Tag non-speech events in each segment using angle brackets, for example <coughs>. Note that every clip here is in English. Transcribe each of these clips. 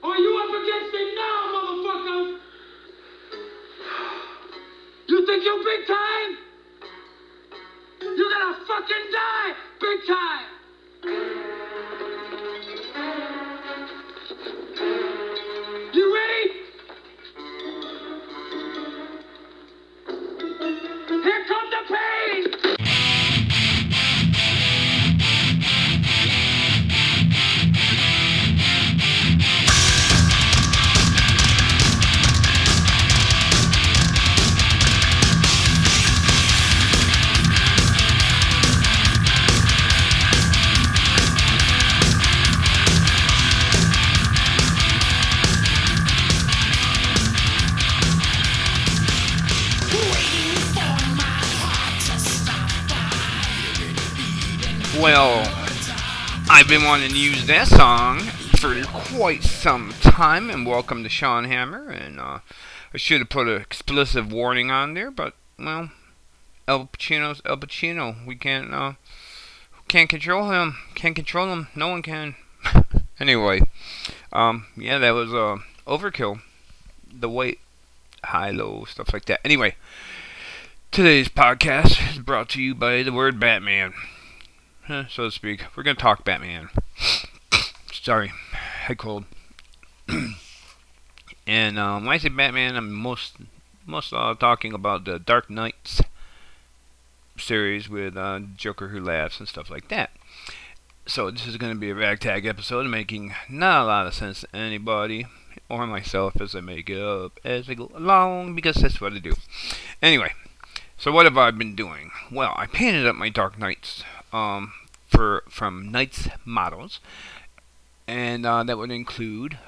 Are you up against it now, motherfucker? You think you're big time? You're gonna fucking die big time! You ready? Here comes the pain! Well, I've been wanting to use that song for quite some time, and welcome to Sean Hammer. And uh, I should have put an explicit warning on there, but well, Al Pacino's Al Pacino. We can't uh, can't control him. Can't control him. No one can. <laughs> anyway, um, yeah, that was uh, overkill. The weight, high, low, stuff like that. Anyway. Today's podcast is brought to you by the word Batman eh, so to speak. We're gonna talk Batman. Sorry, head cold. <clears throat> and um, when I say Batman, I'm most most uh, talking about the Dark Knights series with uh, Joker Who Laughs and stuff like that. So this is going to be a ragtag episode, making not a lot of sense to anybody or myself as I make it up as I go along, because that's what I do. Anyway, so what have I been doing? Well, I painted up my Dark Knights um, for from Knights models, and uh, that would include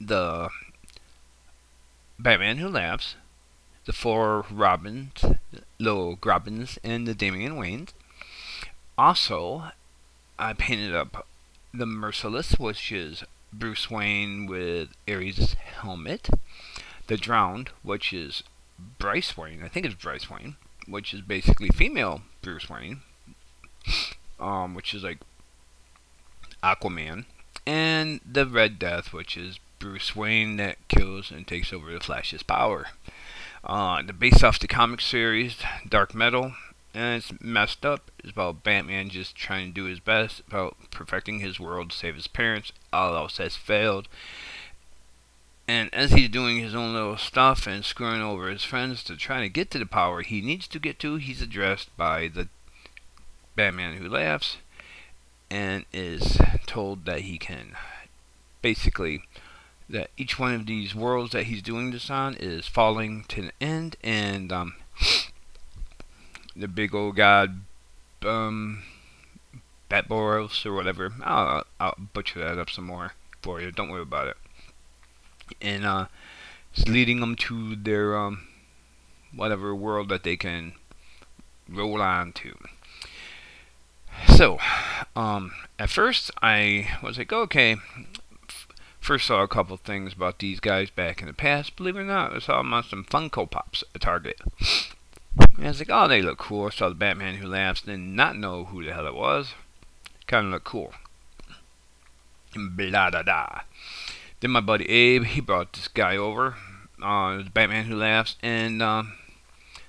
the Batman Who Laughs, the four Robins, Low Robins, and the Damian Waynes. Also, I painted up the Merciless, which is Bruce Wayne with Ares' helmet. The Drowned, which is Bryce Wayne. I think it's Bryce Wayne, which is basically female Bruce Wayne um, which is like Aquaman, and the Red Death, which is Bruce Wayne that kills and takes over the Flash's power. Uh, the based off the comic series Dark Metal, and it's messed up. It's about Batman just trying to do his best about perfecting his world to save his parents. All else has failed. And as he's doing his own little stuff and screwing over his friends to try to get to the power he needs to get to, he's addressed by the Batman who laughs and is told that he can basically that each one of these worlds that he's doing this on is falling to an end and um, the big old god um Batboros or whatever. I'll, I'll butcher that up some more for you. Don't worry about it. And uh it's leading them to their um whatever world that they can roll on to so, um, at first I was like, okay. First saw a couple things about these guys back in the past. Believe it or not, I saw them on some Funko Pops at Target. And I was like, oh, they look cool. I saw the Batman Who Laughs. Did not know who the hell it was. Kind of looked cool. Blah da da. Then my buddy Abe, he brought this guy over. Uh, the Batman Who Laughs and um,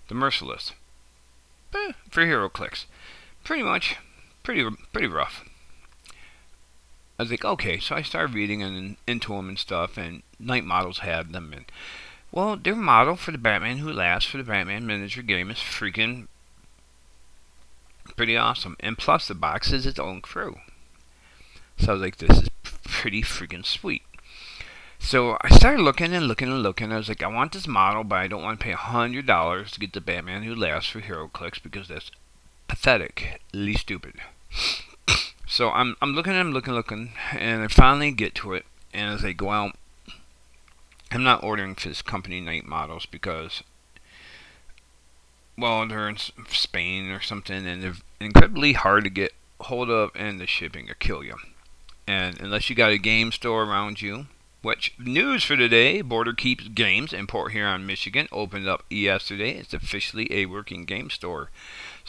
the Merciless. Eh, for HeroClix. Pretty much pretty pretty rough. I was like, okay, so I started reading and into them and stuff, and Knight Models had them, and well, their model for the Batman Who Laughs for the Batman miniature game is freaking pretty awesome, and plus the box is its own crew. So I was like, this is pretty freaking sweet. So I started looking and looking and looking. I was like, I want this model, but I don't want to pay a hundred dollars to get the Batman Who Laughs for HeroClix because that's pathetically stupid. So I'm I'm looking I'm looking looking and I finally get to it and as I go out I'm not ordering for this company Knight Models because well they're in Spain or something and they're incredibly hard to get hold of and the shipping will kill you. And unless you got a game store around you which news for today? Border Keeps Games in Port Huron, Michigan opened up yesterday. It's officially a working game store.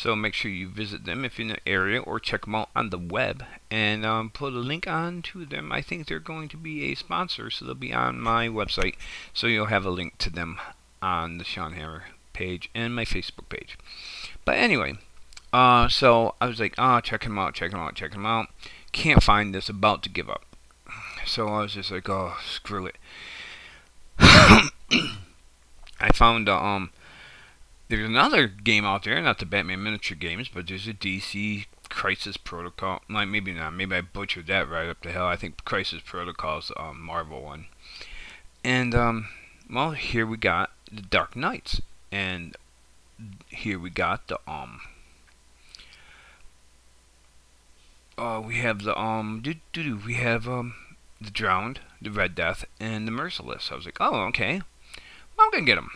So make sure you visit them if you're in the area or check them out on the web and um, put a link on to them. I think they're going to be a sponsor, so they'll be on my website. So you'll have a link to them on the Sean Hammer page and my Facebook page. But anyway, uh, so I was like, ah, oh, check them out, check them out, check them out. Can't find this, about to give up. So I was just like, oh, screw it. <coughs> I found uh, um, there's another game out there, not the Batman miniature games, but there's a DC Crisis Protocol. Like maybe not, maybe I butchered that right up the hell. I think Crisis Protocol is the um, Marvel one. And um, well, here we got the Dark Knights, and here we got the um. Uh, we have the um, do do do. We have um, the Drowned, the Red Death, and the Merciless. I was like, oh, okay. Well, I'm gonna get them.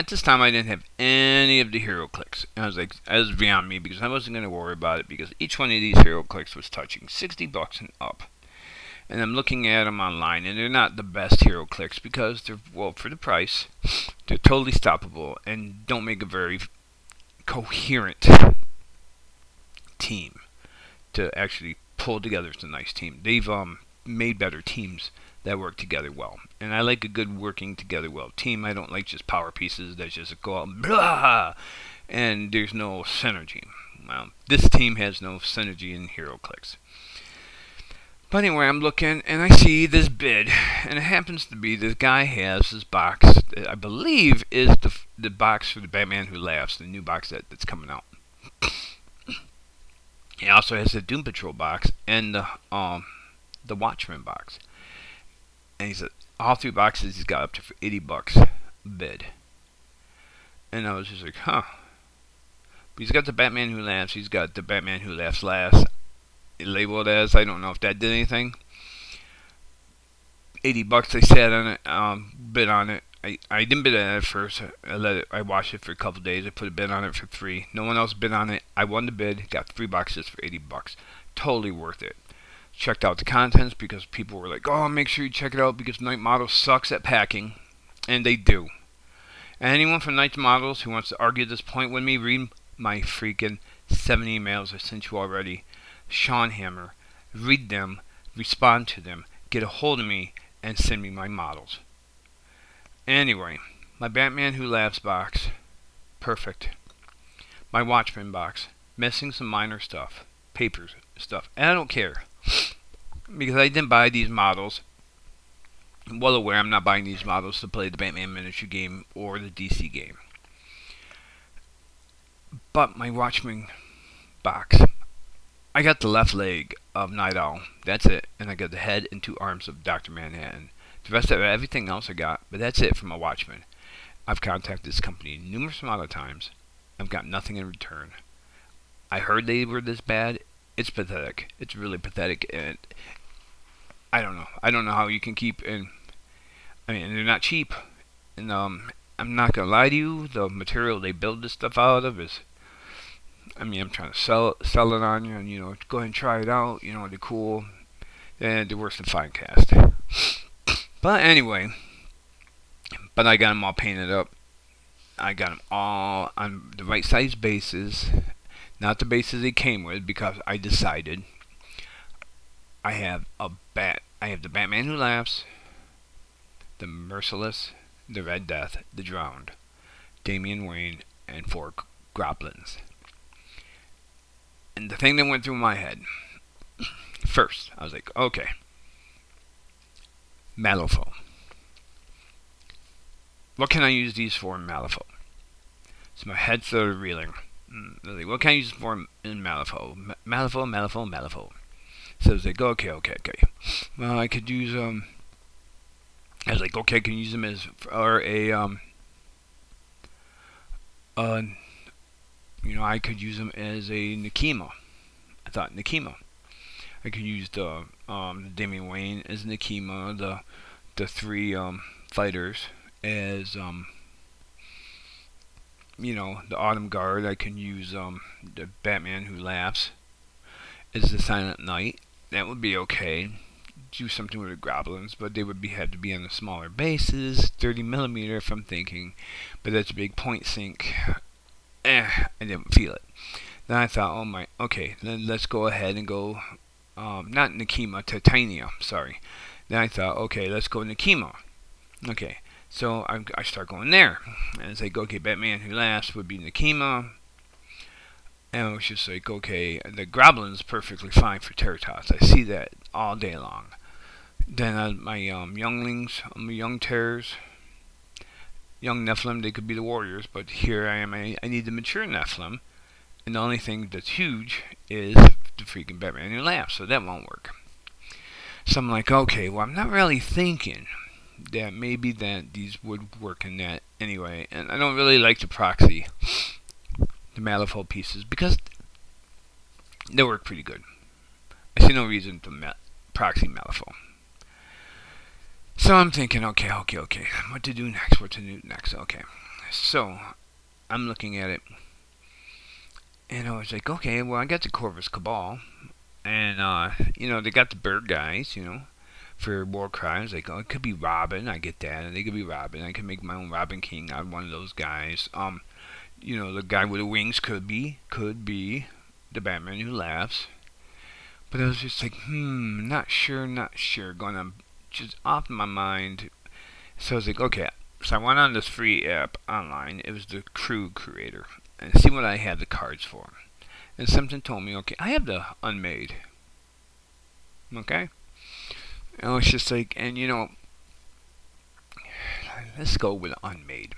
At this time, I didn't have any of the HeroClix. And I was like, that was beyond me because I wasn't gonna worry about it because each one of these HeroClix was touching 60 bucks and up. And I'm looking at them online, and they're not the best HeroClix because they're well for the price. They're totally stoppable and don't make a very coherent team to actually pull together as a nice team. They've um made better teams that work together well. And I like a good working together well team. I don't like just power pieces that just go out blah and there's no synergy. Well, this team has no synergy in HeroClix. But anyway, I'm looking and I see this bid, and it happens to be this guy has this box. I believe is the the box for the Batman Who Laughs, the new box that, that's coming out. <coughs> he also has the Doom Patrol box and the um the Watchmen box. And he said all three boxes he's got up to 80 bucks bid. And I was just like, huh. But he's got the Batman Who Laughs. He's got the Batman Who Laughs Last labeled as. I don't know if that did anything. 80 bucks they said on it. Um, bid on it. I, I didn't bid on it at first. I let it. I watched it for a couple days. I put a bid on it for three. No one else bid on it. I won the bid. Got three boxes for 80 bucks. Totally worth it checked out the contents because people were like, "Oh, make sure you check it out because Knight Models sucks at packing," and they do. And anyone from Knight Models who wants to argue this point with me, read my freaking seven emails I sent you already. Sean Hammer, read them, respond to them, get a hold of me, and send me my models. Anyway, my Batman Who Laughs box, perfect. My Watchmen box, missing some minor stuff, papers, stuff, and I don't care because I didn't buy these models. I'm well aware I'm not buying these models to play the Batman miniature game or the DC game. But my Watchmen box, I got the left leg of Night Owl. That's it. And I got the head and two arms of Dr. Manhattan. The rest of everything else I got, but that's it for my Watchmen. I've contacted this company numerous amount of times. I've got nothing in return. I heard they were this bad. It's pathetic. It's really pathetic, and I don't know. I don't know how you can keep and I mean they're not cheap. And um I'm not gonna lie to you, the material they build this stuff out of is I mean I'm trying to sell sell it on you and you know, go ahead and try it out, you know, they're cool. And they're worse than Finecast. <coughs> But anyway, but I got them all painted up. I got them all on the right size bases, not the bases they came with because I decided I have a bat. I have the Batman Who Laughs, the Merciless, the Red Death, the Drowned, Damian Wayne, and four Goblins. And the thing that went through my head <clears throat> first, I was like, okay, Malifaux. What can I use these for in Malifaux? So my head started reeling. Mm, like, what can I use for in Malifaux? Malifaux, Malifaux, Malifaux. So I was like, okay, okay, okay. Well, I could use um. I was like, okay, I can use them as or a um. Uh, you know, I could use them as a Nekima. I thought Nekima. I could use the um Damian Wayne as Nekima, the the three um fighters as um you know the Autumn Guard. I can use um the Batman who laughs as the Silent Knight, that would be okay. do something with the Groblins, but they would be have to be on the smaller bases, 30 millimeter if I'm thinking, but that's a big point sink. Eh, I didn't feel it. Then I thought, oh my, okay, then let's go ahead and go, um, not Nekima, Titania, sorry. Then I thought, okay, let's go Nekima. Okay, so I, I start going there. And it's like, okay, Batman Who Laughs would be Nekima. And I was just like, okay, the Groblin's perfectly fine for Terror Tots. I see that all day long. Then uh, my um, younglings, my young terrors, young Nephilim, they could be the warriors, but here I am. I, I need the mature Nephilim. And the only thing that's huge is the freaking Batman Who Laughs, so that won't work. So I'm like, okay, well, I'm not really thinking that maybe that these would work in that anyway. And I don't really like the proxy, the Malifaux pieces, because they work pretty good. I see no reason to ma- proxy Malifaux. So I'm thinking, okay, okay, okay, what to do next? What to do next? Okay, so I'm looking at it, and I was like, okay, well, I got the Corvus Cabal, and uh, you know they got the bird guys, you know, for war crimes. Like, oh, it could be Robin. I get that, and they could be Robin. I could make my own Robin King out of one of those guys. Um, you know, the guy with the wings could be, could be the Batman who laughs. But I was just like, hmm, not sure, not sure. Going to just off my mind. So I was like, okay. So I went on this free app online. It was the Crew Creator, and see what I had the cards for and something told me, okay, I have the unmade. Okay? And it's just like, and you know, <sighs> let's go with unmade.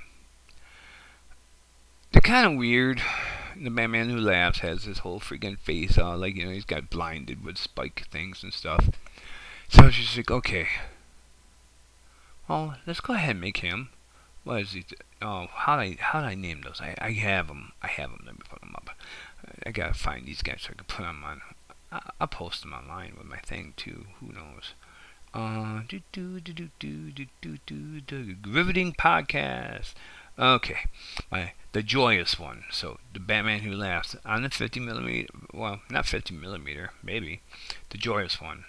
They're kind of weird. The Batman Who Laughs has this whole freaking face, uh, like, you know, he's got blinded with spike things and stuff. So it's just like, okay. Well, let's go ahead and make him. What is he? Oh, how did I, how I name those? I, I have them. I have them. Let me put them up. I gotta find these guys so I can put them on. I'll post them online with my thing too. Who knows? Uh, do riveting podcast. Okay, my the joyous one. So the Batman who laughs on the 50 millimeter. Well, not 50 millimeter, maybe. The joyous one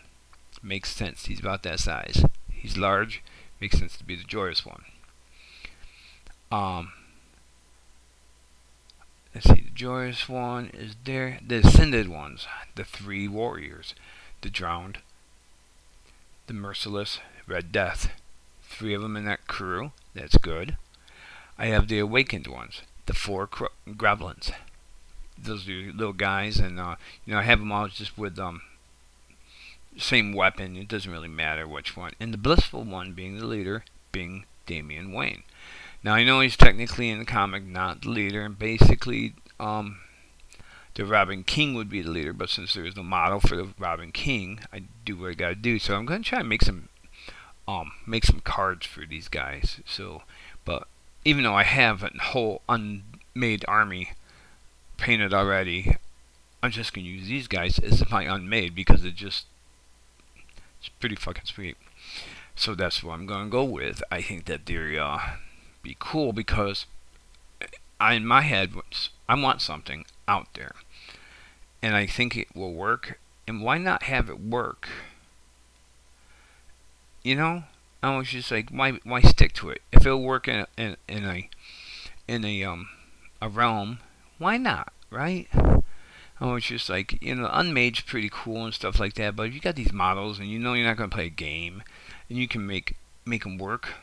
makes sense. He's about that size. He's large. Makes sense to be the joyous one. Um, Let's see, the joyous one is there. The ascended ones, the three warriors, the drowned, the merciless, Red Death. Three of them in that crew. That's good. I have the awakened ones, the four cro-. Those are little guys, and uh, you know I have them all just with um same weapon. It doesn't really matter which one. And the blissful one being the leader, being Damian Wayne. Now I know he's technically in the comic not the leader, and basically, um, the Robin King would be the leader, but since there is no model for the Robin King, I do what I gotta do. So I'm gonna try and make some, um, make some cards for these guys. So, but even though I have a whole unmade army painted already, I'm just gonna use these guys as my unmade because it just it's pretty fucking sweet. So that's what I'm gonna go with. I think that they're uh, be cool because I, in my head, I want something out there. And I think it will work. And why not have it work? You know? I was just like, why why stick to it? If it'll work in a, in, in a in a um a realm, why not, right? I was just like, you know, unmade's pretty cool and stuff like that. But you got these models and you know you're not gonna play a game, and you can make make them work,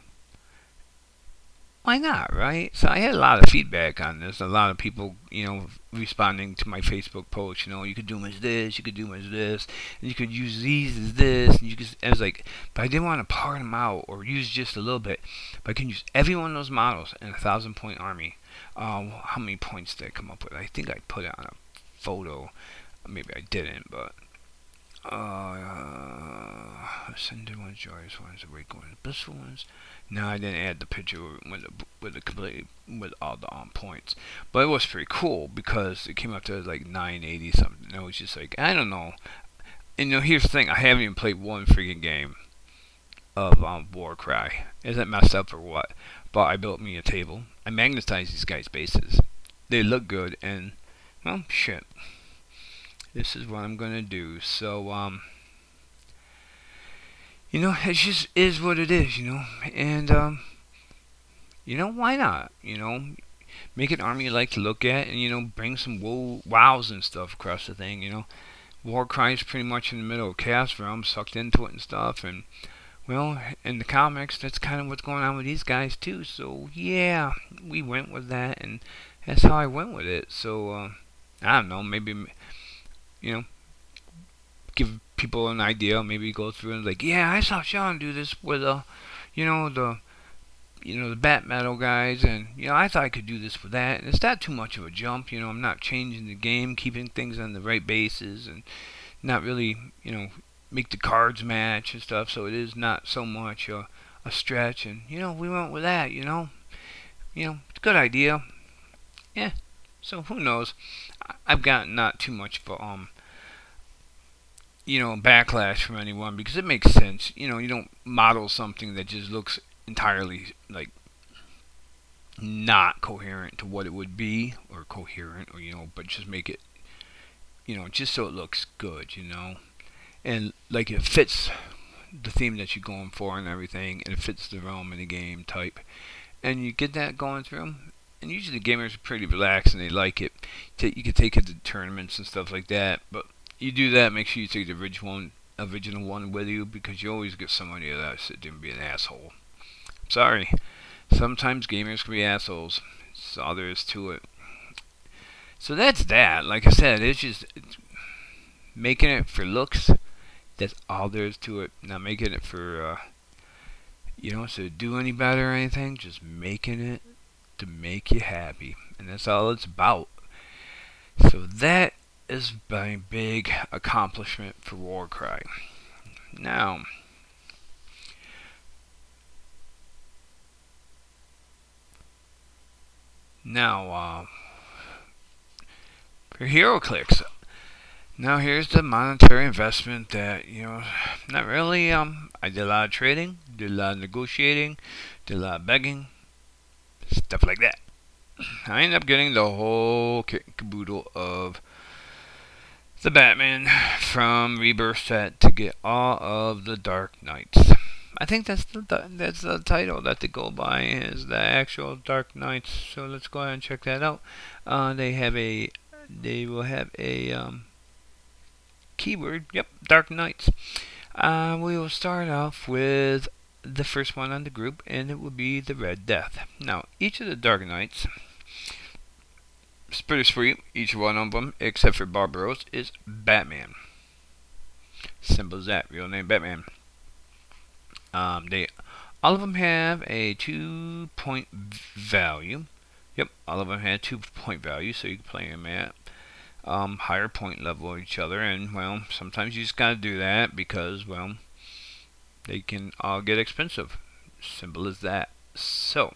why not, right? So I had a lot of feedback on this. A lot of people, you know, responding to my Facebook post. You know, you could do as this, you could do as this, and you could use these as this. And you could, I was like, but I didn't want to part them out or use just a little bit. But I can use every one of those models in a thousand point army. Uh, how many points did I come up with? I think I put it on a photo. Maybe I didn't, but uh, ascended ones, joyous ones, awake ones, blissful ones. No, I didn't add the picture with the with the complete with all the on points, but it was pretty cool because it came up to like 980 something. And it was just like I don't know. And you know, here's the thing: I haven't even played one freaking game of um, Warcry. Is that messed up or what? But I built me a table. I magnetized these guys' bases. They look good, and well, shit. This is what I'm gonna do. So um. you know, it just is what it is, you know, and um, you know, why not? You know, make an army you like to look at, and you know, bring some wo- wows and stuff across the thing. You know, Warcry is pretty much in the middle of Chaos Realm, sucked into it and stuff, and well, in the comics, that's kind of what's going on with these guys too. So yeah, we went with that, and that's how I went with it. So uh, I don't know, maybe you know, give people an idea. Maybe go through and like, yeah, I saw Sean do this with uh, you know, the you know the bat metal guys, and you know I thought I could do this with that. And it's not too much of a jump. You know, I'm not changing the game, keeping things on the right bases, and not really you know make the cards match and stuff. So it is not so much a, a stretch. And you know we went with that. You know, you know it's a good idea. Yeah. So who knows? I've gotten not too much of um you know backlash from anyone because it makes sense. You know you don't model something that just looks entirely like not coherent to what it would be or coherent or you know but just make it you know just so it looks good you know? And like it fits the theme that you're going for and everything and it fits the realm in the game type. And you get that going through and usually the gamers are pretty relaxed and they like it you can take it to tournaments and stuff like that but you do that make sure you take the original one original one with you because you always get somebody that sit there and be an asshole Sorry. Sometimes gamers can be assholes. That's all there is to it. So that's that. Like I said, it's just it's making it for looks. That's all there is to it. Not making it for, uh, you know, to do any better or anything. Just making it to make you happy. And that's all it's about. So that is my big accomplishment for Warcry. Now, Now, uh, for HeroClix, now here's the monetary investment that, you know, not really, um, I did a lot of trading, did a lot of negotiating, did a lot of begging, stuff like that. I end up getting the whole caboodle of the Batman from Rebirth set to get all of the Dark Knights. I think that's the that's the title that they go by is the actual Dark Knights. So let's go ahead and check that out. Uh, they have a they will have a um, keyword. Yep, Dark Knights. Uh, we will start off with the first one on the group, and it will be the Red Death. Now, each of the Dark Knights is pretty sweet. Each one of them, except for Barbaros, is Batman. Simple as that. Real name Batman. Um, they all of them have a two point value. Yep, all of them have two point value, so you can play them at um, higher point level each other. And well, sometimes you just gotta do that because well, they can all get expensive. Simple as that. So,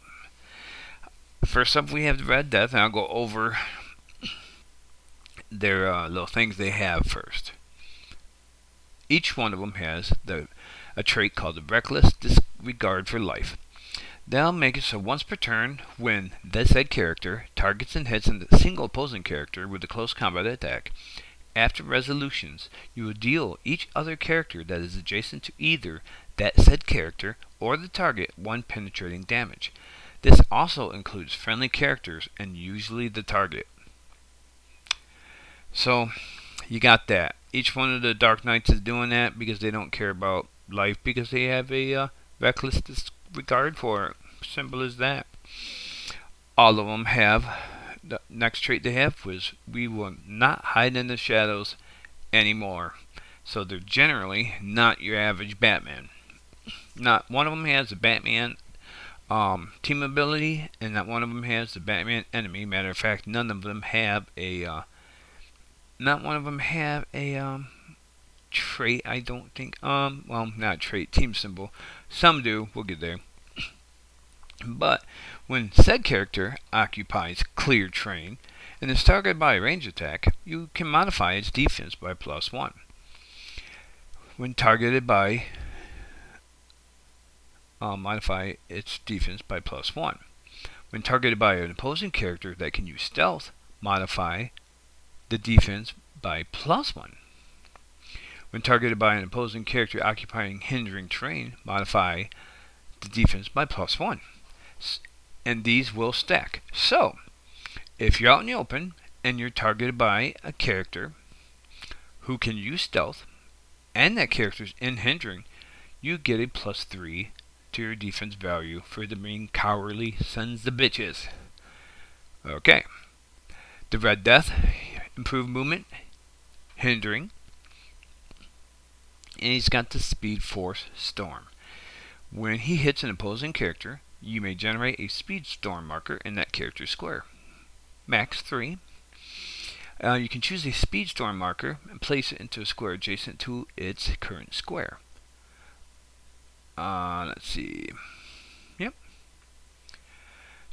first up we have the Red Death, and I'll go over their uh, little things they have first. Each one of them has the a trait called the reckless disregard for life. They'll make it so once per turn, when the said character targets and hits a single opposing character with a close combat attack, after resolutions, you will deal each other character that is adjacent to either that said character or the target one penetrating damage. This also includes friendly characters and usually the target. So, you got that. Each one of the Dark Knights is doing that because they don't care about life because they have a uh, reckless disregard for it. Simple as that. All of them have the next trait they have was we will not hide in the shadows anymore. So they're generally not your average Batman. Not one of them has a Batman um, team ability, and not one of them has the Batman enemy. Matter of fact, none of them have a. Uh, not one of them have a um, trait, I don't think. Um, well, not trait, team symbol. Some do. We'll get there. But when said character occupies clear terrain and is targeted by a range attack, you can modify its defense by plus one. When targeted by uh, modify its defense by plus one. When targeted by an opposing character that can use stealth, modify the defense by plus one. When targeted by an opposing character occupying hindering terrain, modify the defense by plus one. And these will stack. So, if you're out in the open and you're targeted by a character who can use stealth, and that character's in hindering, you get a plus three to your defense value for the being cowardly sons of bitches. Okay. The Red Death, improved movement, hindering, and he's got the Speed Force Storm. When he hits an opposing character, you may generate a Speed Storm marker in that character's square. Max 3. Uh, you can choose a Speed Storm marker and place it into a square adjacent to its current square. Uh, let's see. Yep.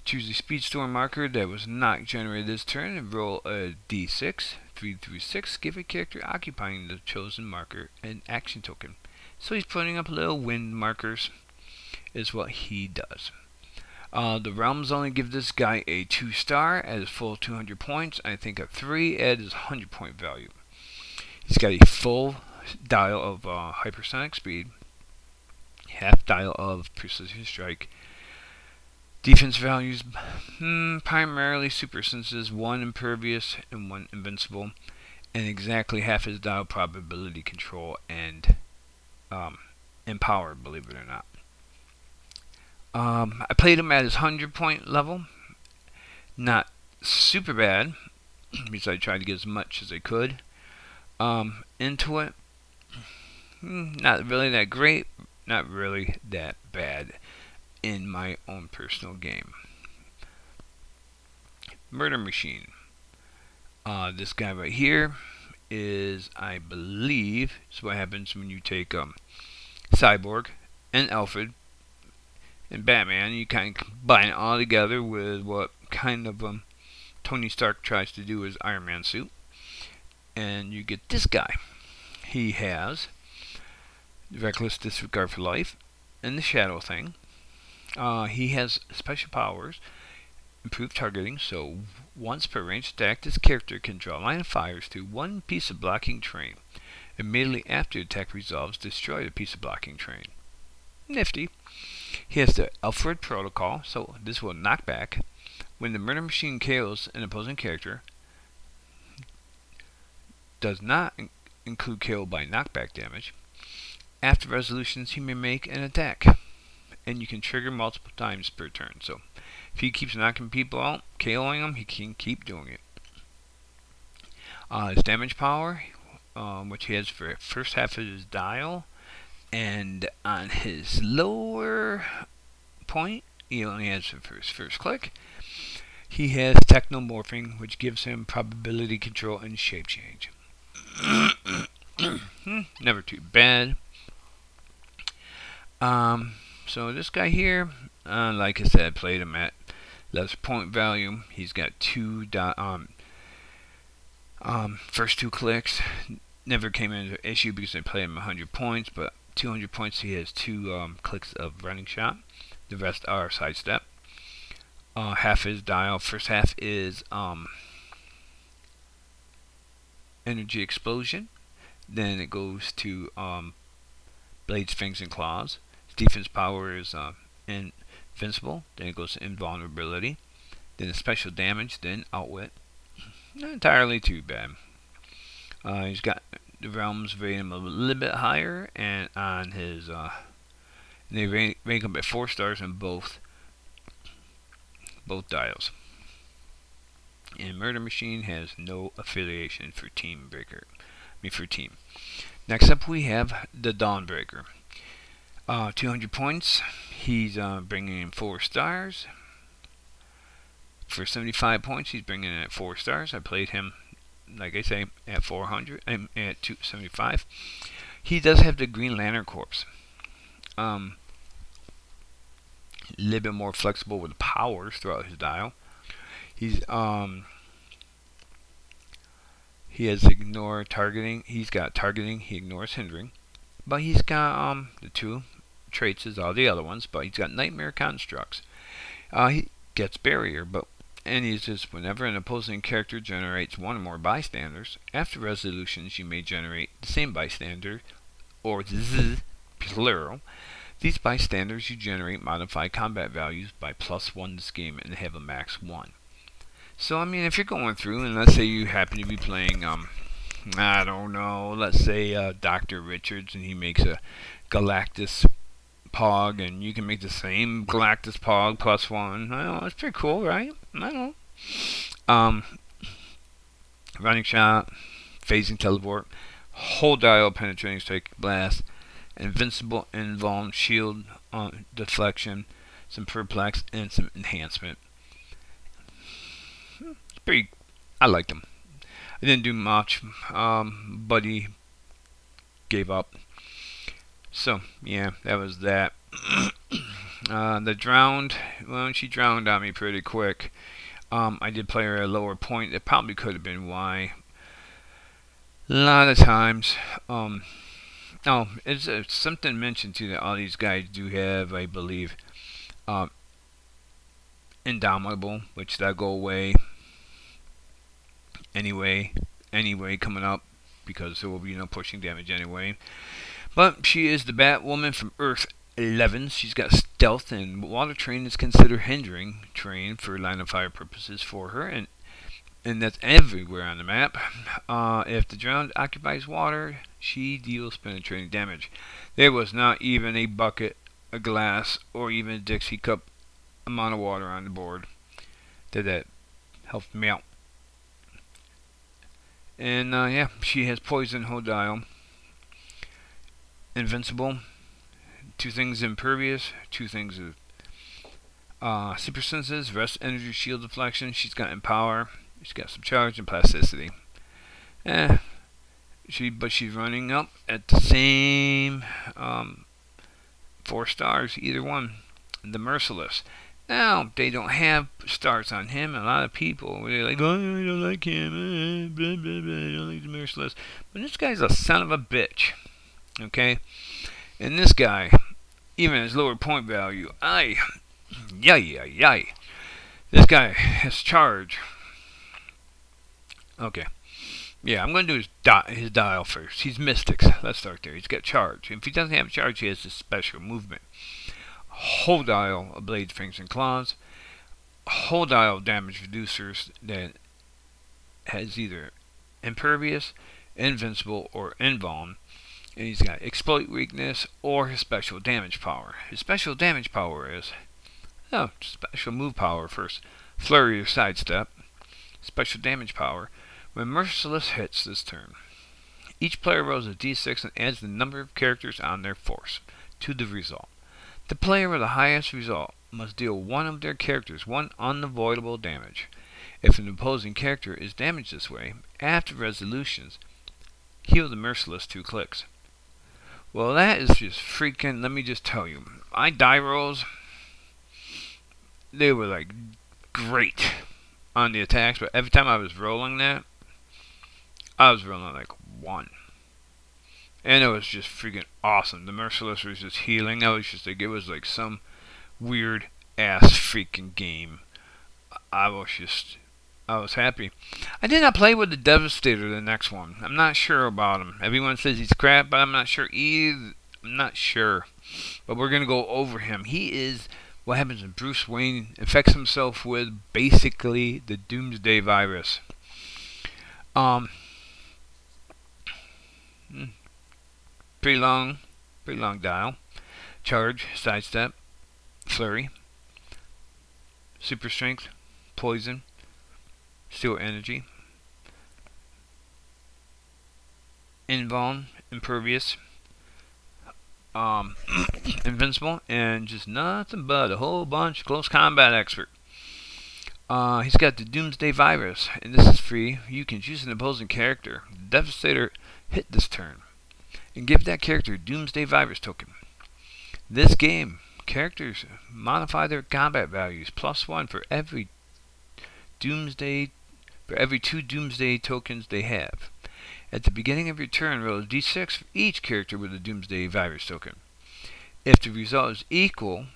Choose a Speedstorm marker that was not generated this turn and roll a d6. 3 through 6 give a character occupying the chosen marker an action token. So he's putting up little wind markers, is what he does. Uh, the realms only give this guy a 2 star at his full 200 points. I think a 3 at his 100 point value. He's got a full dial of uh, hypersonic speed, half dial of precision strike. Defense values hmm, primarily super senses, one impervious and one invincible, and exactly half his dial probability control and um, empower, believe it or not. Um, I played him at his 100 point level. Not super bad, <clears throat> because I tried to get as much as I could um, into it. Hmm, not really that great, not really that bad in my own personal game. Murder Machine. Uh, this guy right here is, I believe, is what happens when you take um, Cyborg and Alfred and Batman. You kind of combine it all together with what kind of um, Tony Stark tries to do his Iron Man suit. And you get this guy. He has reckless disregard for life, and the shadow thing. Uh, he has special powers, improved targeting, so once per range attack, this character can draw line of fires through one piece of blocking terrain. Immediately after the attack resolves, destroy the piece of blocking terrain. Nifty. He has the Alfred Protocol, so this will knock back. When the murder machine kills an opposing character, does not include kill by knockback damage. After resolutions, he may make an attack, and you can trigger multiple times per turn. So, if he keeps knocking people out, KOing them, he can keep doing it. Uh, his damage power, um, which he has for first half of his dial, and on his lower point, he only has the his first click. He has technomorphing, which gives him probability control and shape change. <coughs> Never too bad. Um, so this guy here, uh, like I said, played him at less point value. He's got two dot, um, um, first two clicks. Never came into issue because I played him 100 points, but 200 points he has two um, clicks of running shot. The rest are sidestep. Uh, half is dial. First half is um, energy explosion. Then it goes to um, blades, fangs, and claws defense power is uh, invincible. Then it goes to invulnerability. Then the special damage. Then outwit. Not entirely too bad. Uh, he's got the realms rating him a little bit higher, and on his uh, they rank, rank him at four stars in both both dials. And Murder Machine has no affiliation for Team Breaker. I mean for Team. Next up we have the Dawnbreaker. Uh, 200 points. He's uh, bringing in 4 stars. For 75 points, he's bringing in at 4 stars. I played him, like I say, at 400, and at 275. He does have the Green Lantern Corps. Um, a little bit more flexible with powers throughout his dial. He's um he has ignore targeting. He's got targeting. He ignores hindering. But he's got um the two traits as all the other ones, but he's got nightmare constructs. Uh, he gets barrier, but and uses whenever an opposing character generates one or more bystanders, after resolutions you may generate the same bystander, or z, plural. These bystanders you generate modify combat values by plus one this game and have a max one. So I mean, if you're going through and let's say you happen to be playing, um, I don't know, let's say uh, Doctor Richards and he makes a Galactus Pog, and you can make the same Galactus Pog plus one. Know that's pretty cool, right? I know. Um, running shot, phasing teleport, whole dial penetrating strike blast, invincible invuln shield uh, deflection, some perplex, and some enhancement. It's pretty. I liked them. I didn't do much. Um, Buddy gave up. So yeah, that was that. <clears throat> uh, the drowned. Well, she drowned on me pretty quick. Um, I did play her at a lower point. It probably could have been why. A lot of times, um, oh, it's, it's something mentioned too that all these guys do have, I believe, um, indomitable, which that go away anyway, anyway coming up because there will be no pushing damage anyway. But she is the Batwoman from Earth 11. She's got stealth, and water terrain is considered hindering terrain for line of fire purposes for her, and and that's everywhere on the map. Uh, if the drowned occupies water, she deals penetrating damage. There was not even a bucket, a glass, or even a Dixie cup amount of water on the board. Did that helped me out. And uh, yeah, she has poison Hodile. Invincible. Two things impervious. Two things of uh, super senses. Rest energy shield deflection. She's got empower. She's got some charge and plasticity. Eh. She but she's running up at the same um, four stars, either one. The merciless. Now, they don't have stars on him. A lot of people, they're like, oh, I don't like him. Eh, blah, blah, blah. I don't like the merciless. But this guy's a son of a bitch. Okay? And this guy, even his lower point value, I, yay, yay, yay. This guy has charge. Okay. Yeah, I'm going to do his, di- his dial first. He's Mystics. Let's start there. He's got charge. If he doesn't have charge, he has this special movement whole dial of blades, fangs, and claws, whole dial damage reducers that has either impervious, invincible, or invuln. And he's got exploit weakness or his special damage power. His special damage power is oh, special move power first. Flurry or sidestep. Special damage power. When Merciless hits this turn, each player rolls a d6 and adds the number of characters on their force to the result. The player with the highest result must deal one of their characters one unavoidable damage. If an opposing character is damaged this way, after resolutions, heal the merciless two clicks. Well, that is just freaking. Let me just tell you, my die rolls, they were like great on the attacks, but every time I was rolling that, I was rolling like one. And it was just freaking awesome. The Merciless was just healing. I was just like, it was like some weird ass freaking game. I was just, I was happy. I did not play with the Devastator, the next one. I'm not sure about him. Everyone says he's crap, but I'm not sure either. I'm not sure. But we're going to go over him. He is what happens when Bruce Wayne infects himself with basically the Doomsday virus. Um, hmm pretty long, pretty long dial. Charge, sidestep, flurry, super strength, poison, steel energy, invuln, impervious, um, <coughs> invincible, and just nothing but a whole bunch of close combat expert. Uh, he's got the Doomsday Virus, and this is free. You can choose an opposing character. Devastator hit this turn and give that character Doomsday Virus token. This game, characters modify their combat values plus one for every Doomsday for every two Doomsday tokens they have. At the beginning of your turn, roll a d6 for each character with a Doomsday Virus token. If the result is equal,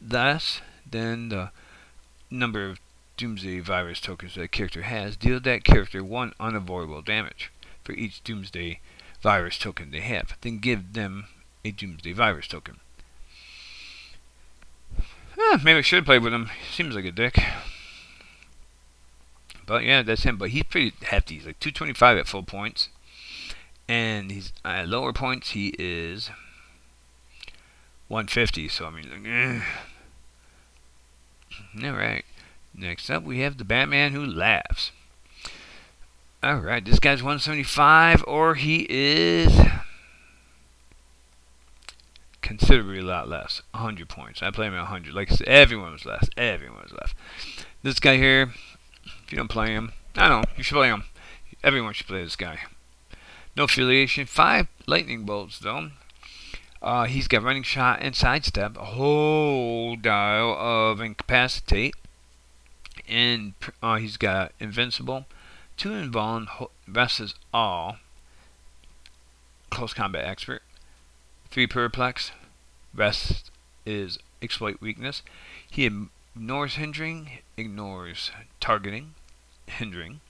thus then the number of Doomsday virus tokens that character has, deal that character one unavoidable damage for each Doomsday virus token they have. Then give them a Doomsday virus token. Eh, maybe I should play with him. Seems like a dick. But yeah, that's him. But he's pretty hefty. He's like 225 at full points. And he's at lower points, he is 150. So, I mean, like, eh. Alright. Next up, we have the Batman Who Laughs. Alright, this guy's 175, or he is considerably a lot less. 100 points. I play him at 100. Like I said, everyone was less. Everyone was less. This guy here, you don't play him, I know, you should play him. Everyone should play this guy. No affiliation. Five lightning bolts, though. Uh, he's got running shot and sidestep, a whole dial of incapacitate, and uh, he's got invincible, two invuln, versus all, close combat expert, three perplex, rest is exploit weakness. He ignores hindering, ignores targeting, hindering.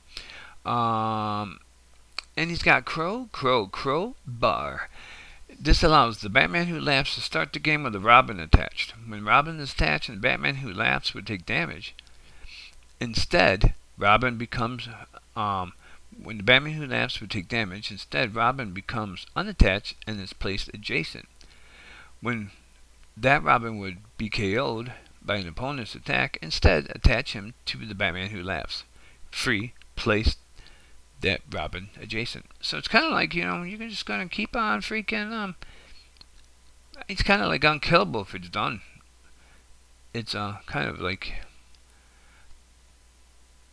Um, and he's got crow, crow, crow, bar. This allows the Batman who laughs to start the game with a Robin attached. When Robin is attached and the Batman who laughs would take damage, instead, Robin becomes, um, when the Batman who laughs would take damage, instead, Robin becomes unattached and is placed adjacent. When that Robin would be KO'd by an opponent's attack, instead, attach him to the Batman who laughs. Free, placed that Robin adjacent. So it's kind of like, you know, you're just going to keep on freaking, um, it's kind of like unkillable if it's done. It's, uh, kind of like,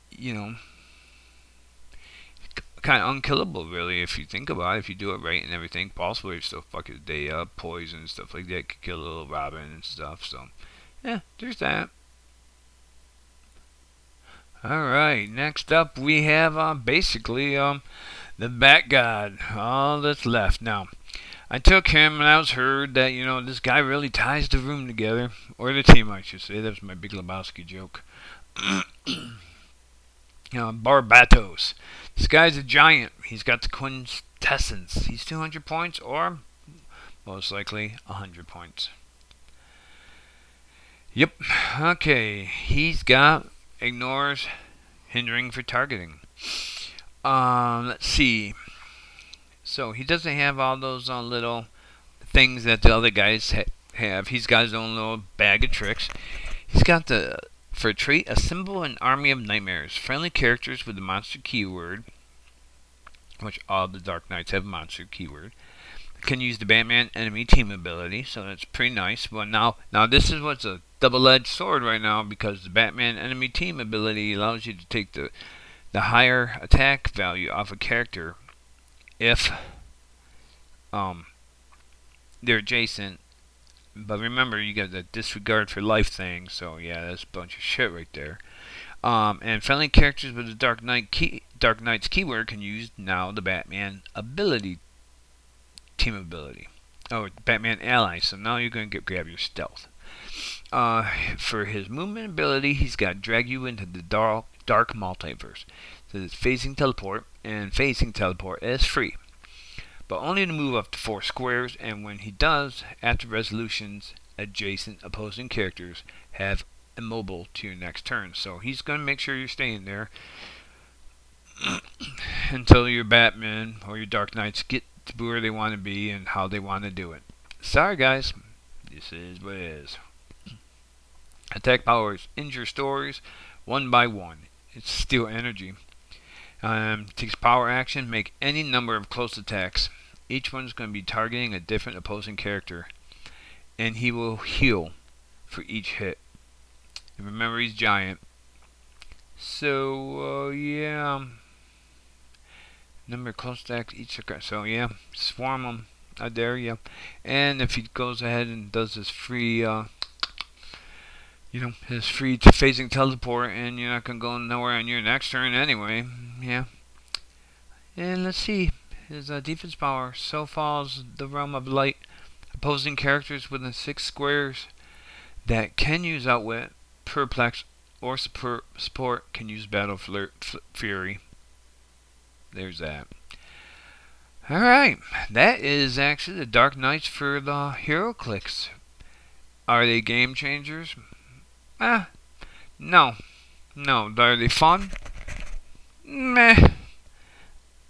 you know, kind of unkillable, really, if you think about it. If you do it right and everything, Pulse Wave still fuck his day up, poison stuff like that could kill a little Robin and stuff. So, yeah, there's that. Alright, next up we have uh, basically um, the Bat God. All that's left. Now, I took him and I was heard that, you know, this guy really ties the room together. Or the team, I should say. That was my Big Lebowski joke. know, <clears throat> Barbatos. This guy's a giant. He's got the quintessence. He's 200 points or most likely 100 points. Yep. Okay. He's got ignores hindering for targeting. Um, let's see. So he doesn't have all those uh, little things that the other guys ha- have. He's got his own little bag of tricks. He's got the for a trait assemble an army of nightmares. Friendly characters with the monster keyword, which all the Dark Knights have monster keyword can use the Batman enemy team ability, so that's pretty nice. But now, now this is what's a double-edged sword right now because the Batman enemy team ability allows you to take the the higher attack value off a character if um they're adjacent. But remember, you got the disregard for life thing, so yeah, that's a bunch of shit right there. Um, and friendly characters with the Dark Knight key, Dark Knight's keyword can use now the Batman ability team ability. Oh, Batman ally. So now you're going to grab your stealth. Uh, for his movement ability, he's got drag you into the dark, dark multiverse. So it's phasing teleport, and phasing teleport is free, but only to move up to four squares. And when he does, after resolutions, adjacent opposing characters have immobile to your next turn. So he's going to make sure you're staying there <clears throat> until your Batman or your Dark Knights get to where they want to be and how they want to do it. Sorry, guys. This is what it is. Attack powers injure stories one by one. It's steal energy. Um, takes power action. Make any number of close attacks. Each one's going to be targeting a different opposing character, and he will heal for each hit. And remember, he's giant. So uh, yeah. Number close stacks each occur. So yeah, swarm them. I dare you. And if he goes ahead and does his free, uh, you know, his free phasing teleport, and you're not gonna go nowhere on your next turn anyway. Yeah. And let's see. His uh, defense power so falls the realm of light. Opposing characters within six squares that can use outwit, perplex, or support, support can use Battle Fury. There's that. Alright, that is actually the Dark Knights for the HeroClix. Are they game changers? Ah, no. No. Are they fun? Meh.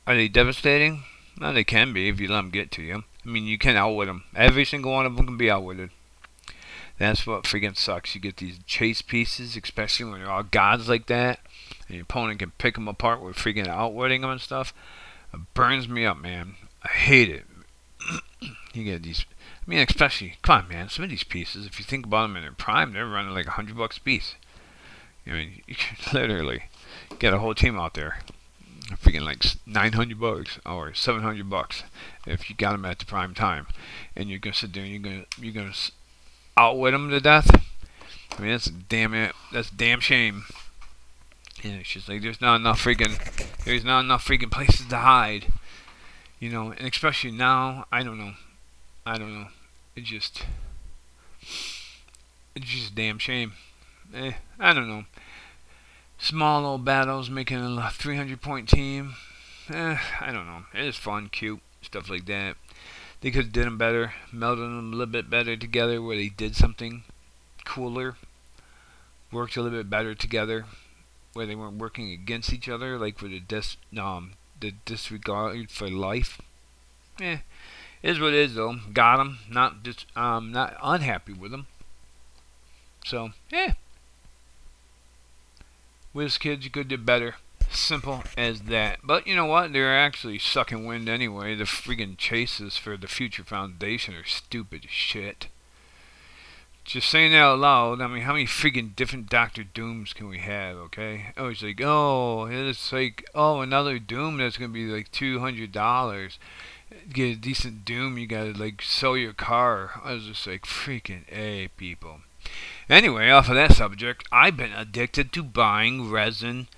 Are they devastating? Well, they can be if you let them get to you. I mean, you can outwit them. Every single one of them can be outwitted. That's what freaking sucks. You get these chase pieces, especially when they're all gods like that, your opponent can pick them apart with freaking outwitting them and stuff. It burns me up, man. I hate it. <clears throat> you get these. I mean, especially, come on, man. Some of these pieces, if you think about them in their prime, they're running like a hundred bucks a piece. I mean, you can <laughs> literally get a whole team out there freaking like 900 bucks or 700 bucks if you got them at the prime time and you're gonna sit there and you're gonna you're gonna outwit them to death i mean that's a damn it that's a damn shame it's just like there's not enough freaking there's not enough freaking places to hide you know and especially now i don't know i don't know it just it's just a damn shame eh, i don't know small old battles, making a 300 point team. Eh, I don't know. It is fun, cute, stuff like that. They could have did them better, melded them a little bit better together, where they did something cooler, worked a little bit better together, where they weren't working against each other, like with the dis um the disregard for life. Eh, is what is though. Got them, not just um not unhappy with them. So yeah. WizKids, you could do better. Simple as that. But you know what? They're actually sucking wind anyway. The friggin' chases for the Future Foundation are stupid shit. Just saying that out loud, I mean, how many freaking different Doctor Dooms can we have, okay? Oh, it's like, oh, it's like, oh, another Doom that's gonna be like $200. Get a decent Doom, you gotta, like, sell your car. I was just like, freaking A, people. Anyway, off of that subject, I've been addicted to buying resin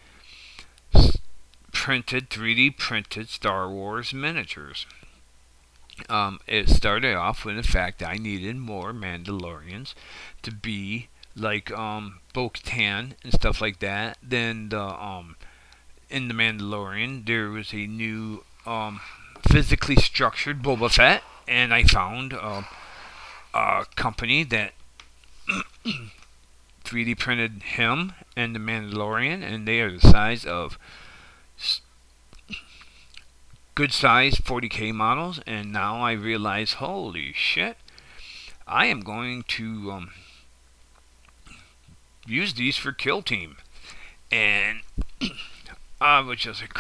printed, 3D printed Star Wars miniatures. Um, it started off with the fact that I needed more Mandalorians to be like um, Bo-Katan and stuff like that. Then the um, in the Mandalorian there was a new um, physically structured Boba Fett, and I found uh, a company that <clears throat> 3D printed him and the Mandalorian, and they are the size of good size 40k models. And now I realize, holy shit, I am going to um, use these for Kill Team. And <clears throat> I was just like,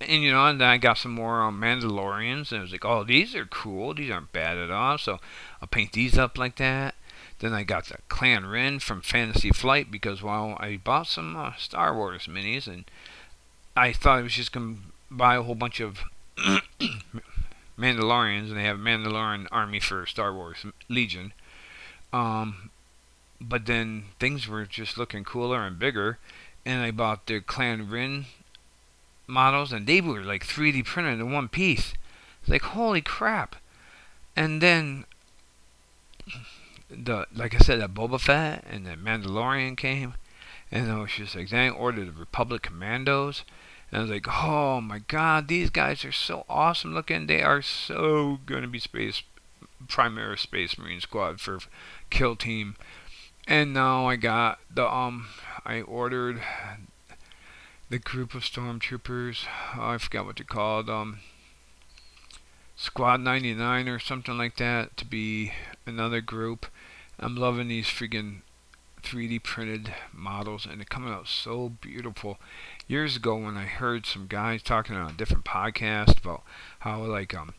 and you know, and then I got some more um, Mandalorians, and I was like, oh, these are cool. These aren't bad at all. So I'll paint these up like that. Then I got the Clan Wren from Fantasy Flight because well I bought some uh, Star Wars minis and I thought I was just gonna buy a whole bunch of <clears throat> Mandalorians and they have a Mandalorian army for Star Wars Legion. Um, but then things were just looking cooler and bigger, and I bought the Clan Wren models and they were like 3D printed in one piece. It's like holy crap! And then the like I said, that Boba Fett and the Mandalorian came, and I was just like, dang, ordered the Republic Commandos. And I was like, oh my god, these guys are so awesome looking. They are so going to be space, Primaris Space Marine Squad for Kill Team. And now I got the, um, I ordered the group of stormtroopers. Oh, I forgot what they're called. Um, Squad 99 or something like that to be another group. I'm loving these freaking 3D printed models and they're coming out so beautiful. Years ago when I heard some guys talking on a different podcast about how like um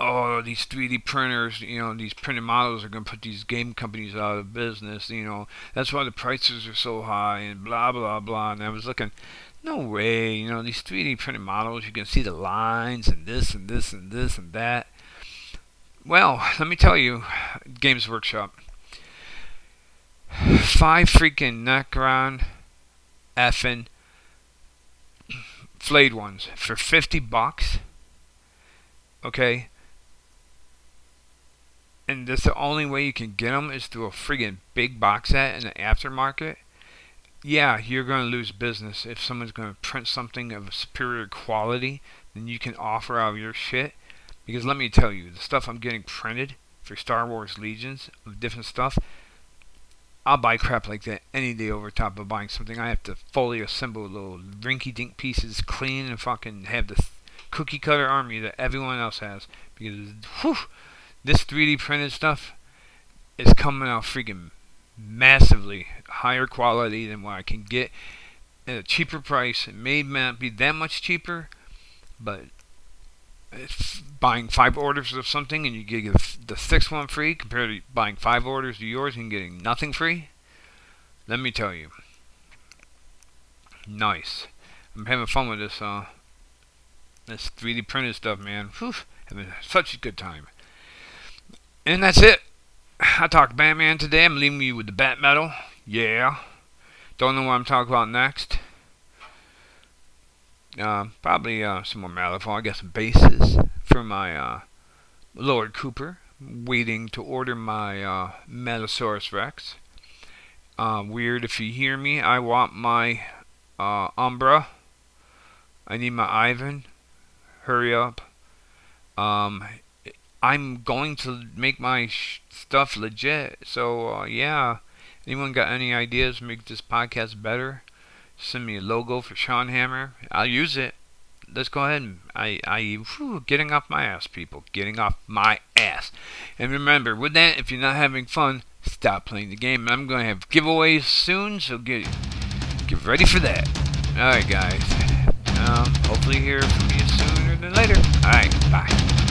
oh these 3D printers, you know, these printed models are going to put these game companies out of business, you know. That's why the prices are so high and blah blah blah and I was looking no way, you know, these 3D printed models, you can see the lines and this and this and this and that. Well, let me tell you, Games Workshop. Five freaking Necron effing flayed ones for 50 bucks. Okay? And that's the only way you can get them is through a freaking big box set in the aftermarket. yeah, you're going to lose business if someone's going to print something of superior quality than you can offer out of your shit. Because let me tell you, the stuff I'm getting printed for Star Wars Legions of different stuff, I'll buy crap like that any day over top of buying something. I have to fully assemble little rinky dink pieces, clean and fucking have the cookie cutter army that everyone else has. Because, whew, this 3D printed stuff is coming out freaking massively higher quality than what I can get at a cheaper price. It may not be that much cheaper, but buying five orders of something and you get the sixth one free compared to buying five orders of yours and getting nothing free, let me tell you, nice. I'm having fun with this uh this 3D printed stuff, man. Whew, having such a good time. And that's it. I talked Batman today. I'm leaving you with the Bat Metal. Yeah. Don't know what I'm talking about next. Uh, probably uh, some more Malifaux. I got some bases for my uh, Lord Cooper. Waiting to order my uh, Metasaurus Rex. Uh, weird if you hear me. I want my uh, Umbra. I need my Ivan. Hurry up. Um, I'm going to make my stuff legit. So uh, yeah, anyone got any ideas to make this podcast better? Send me a logo for Sean Hammer. I'll use it. Let's go ahead and I I whew, getting off my ass, people. Getting off my ass. And remember, with that, if you're not having fun, stop playing the game. I'm to have giveaways soon, so get get ready for that. All right, guys. Um, hopefully hear from you sooner than later. All right, bye.